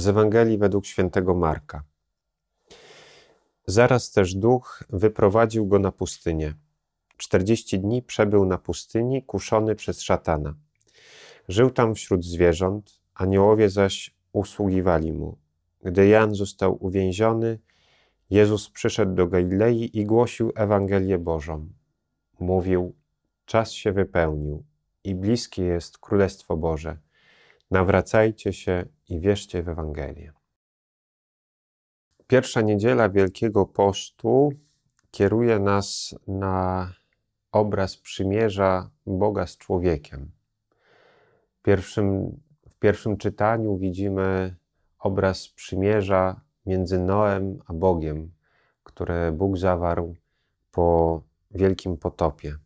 Z Ewangelii według świętego Marka. Zaraz też duch wyprowadził go na pustynię. Czterdzieści dni przebył na pustyni, kuszony przez szatana. Żył tam wśród zwierząt, aniołowie zaś usługiwali mu. Gdy Jan został uwięziony, Jezus przyszedł do Galilei i głosił Ewangelię Bożą. Mówił: Czas się wypełnił i bliskie jest Królestwo Boże. Nawracajcie się i wierzcie w Ewangelię. Pierwsza niedziela Wielkiego Postu kieruje nas na obraz przymierza Boga z człowiekiem. W pierwszym, w pierwszym czytaniu widzimy obraz przymierza między Noem a Bogiem, które Bóg zawarł po wielkim potopie.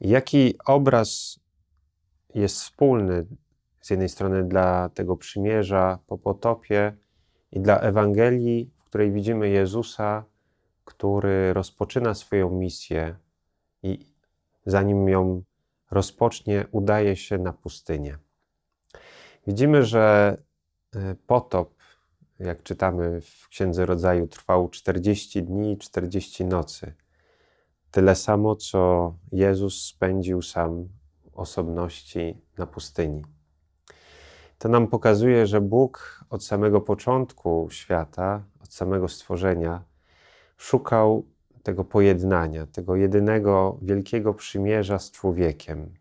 Jaki obraz jest wspólny z jednej strony dla tego przymierza po potopie i dla Ewangelii, w której widzimy Jezusa, który rozpoczyna swoją misję i zanim ją rozpocznie, udaje się na pustynię. Widzimy, że e, potop, jak czytamy w Księdze Rodzaju, trwał 40 dni i 40 nocy. Tyle samo, co Jezus spędził sam osobności na pustyni. To nam pokazuje, że Bóg od samego początku świata, od samego stworzenia, szukał tego pojednania, tego jedynego wielkiego przymierza z człowiekiem.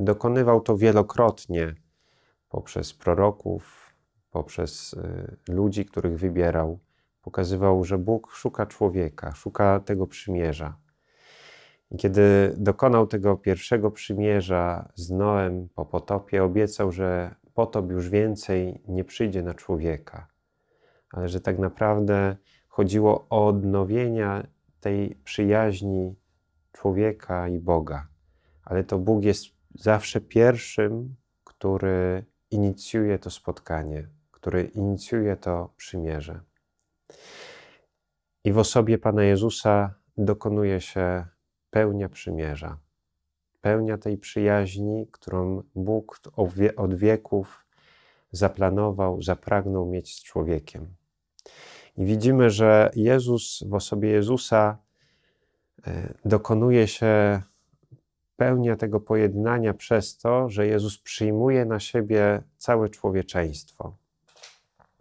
Dokonywał to wielokrotnie poprzez proroków, poprzez y, ludzi, których wybierał. Pokazywał, że Bóg szuka człowieka, szuka tego przymierza. I kiedy dokonał tego pierwszego przymierza z Noem po potopie, obiecał, że potop już więcej nie przyjdzie na człowieka, ale że tak naprawdę chodziło o odnowienia tej przyjaźni człowieka i Boga. Ale to Bóg jest zawsze pierwszym, który inicjuje to spotkanie, który inicjuje to przymierze. I w osobie Pana Jezusa dokonuje się pełnia przymierza pełnia tej przyjaźni, którą Bóg od wieków zaplanował, zapragnął mieć z człowiekiem. I widzimy, że Jezus w osobie Jezusa e, dokonuje się pełnia tego pojednania przez to, że Jezus przyjmuje na siebie całe człowieczeństwo.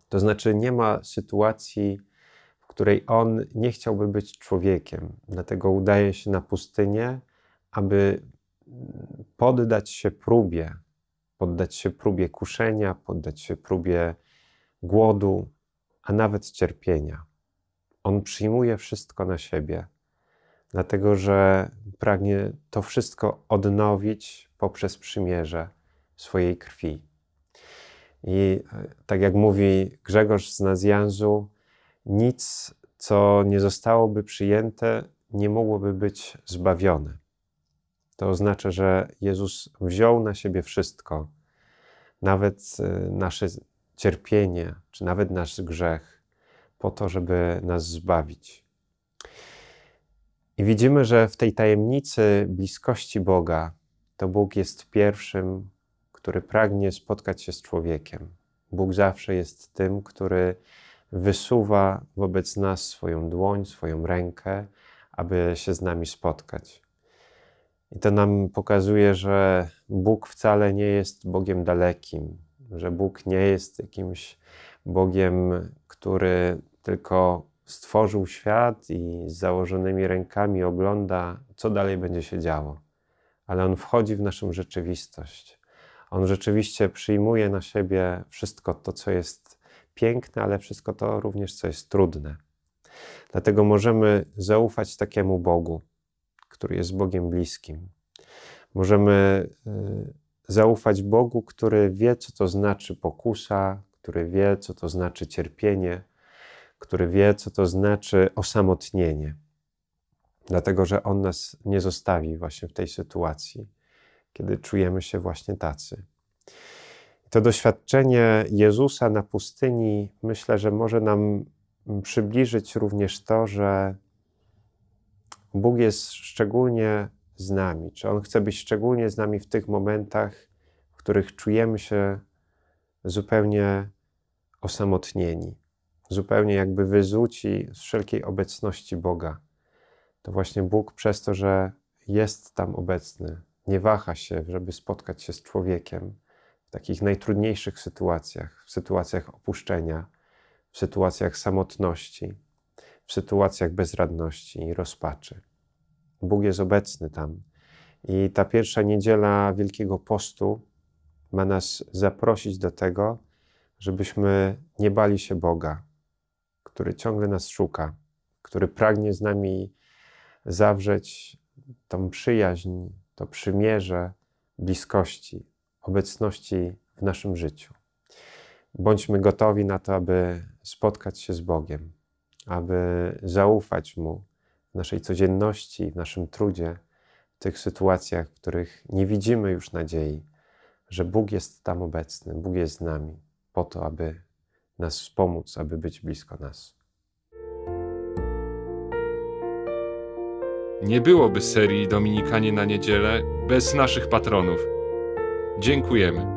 To znaczy, nie ma sytuacji, w której on nie chciałby być człowiekiem, dlatego udaje się na pustynię, aby poddać się próbie, poddać się próbie kuszenia, poddać się próbie głodu, a nawet cierpienia. On przyjmuje wszystko na siebie, dlatego że pragnie to wszystko odnowić poprzez przymierze swojej krwi. I e, tak jak mówi Grzegorz z Nazjanzu, nic, co nie zostałoby przyjęte, nie mogłoby być zbawione. To oznacza, że Jezus wziął na siebie wszystko, nawet y, nasze cierpienie, czy nawet nasz grzech, po to, żeby nas zbawić. I widzimy, że w tej tajemnicy bliskości Boga to Bóg jest pierwszym, który pragnie spotkać się z człowiekiem. Bóg zawsze jest tym, który wysuwa wobec nas swoją dłoń, swoją rękę, aby się z nami spotkać. I to nam pokazuje, że Bóg wcale nie jest Bogiem dalekim, że Bóg nie jest jakimś Bogiem, który tylko stworzył świat i z założonymi rękami ogląda, co dalej będzie się działo. Ale On wchodzi w naszą rzeczywistość. On rzeczywiście przyjmuje na siebie wszystko to, co jest piękne, ale wszystko to również, co jest trudne. Dlatego możemy zaufać takiemu Bogu, który jest Bogiem bliskim. Możemy y, zaufać Bogu, który wie, co to znaczy pokusa, który wie, co to znaczy cierpienie, który wie, co to znaczy osamotnienie. Dlatego, że On nas nie zostawi właśnie w tej sytuacji, kiedy czujemy się właśnie tacy. To doświadczenie Jezusa na pustyni myślę, że może nam przybliżyć również to, że Bóg jest szczególnie z nami, czy On chce być szczególnie z nami w tych momentach, w których czujemy się zupełnie osamotnieni, zupełnie jakby wyzuci z wszelkiej obecności Boga. To właśnie Bóg przez to, że jest tam obecny, nie waha się, żeby spotkać się z człowiekiem w takich najtrudniejszych sytuacjach, w sytuacjach opuszczenia, w sytuacjach samotności, w sytuacjach bezradności i rozpaczy. Bóg jest obecny tam. I ta pierwsza niedziela Wielkiego Postu ma nas zaprosić do tego, żebyśmy nie bali się Boga, który ciągle nas szuka, który pragnie z nami zawrzeć tą przyjaźń, to przymierze bliskości, obecności w naszym życiu. Bądźmy gotowi na to, aby spotkać się z Bogiem, aby zaufać Mu w naszej codzienności, w naszym trudzie, w tych sytuacjach, w których nie widzimy już nadziei, że Bóg jest tam obecny, Bóg jest z nami, po to, aby nas wspomóc, aby być blisko nas. Nie byłoby serii Dominikanie na niedzielę bez naszych patronów. Dziękujemy.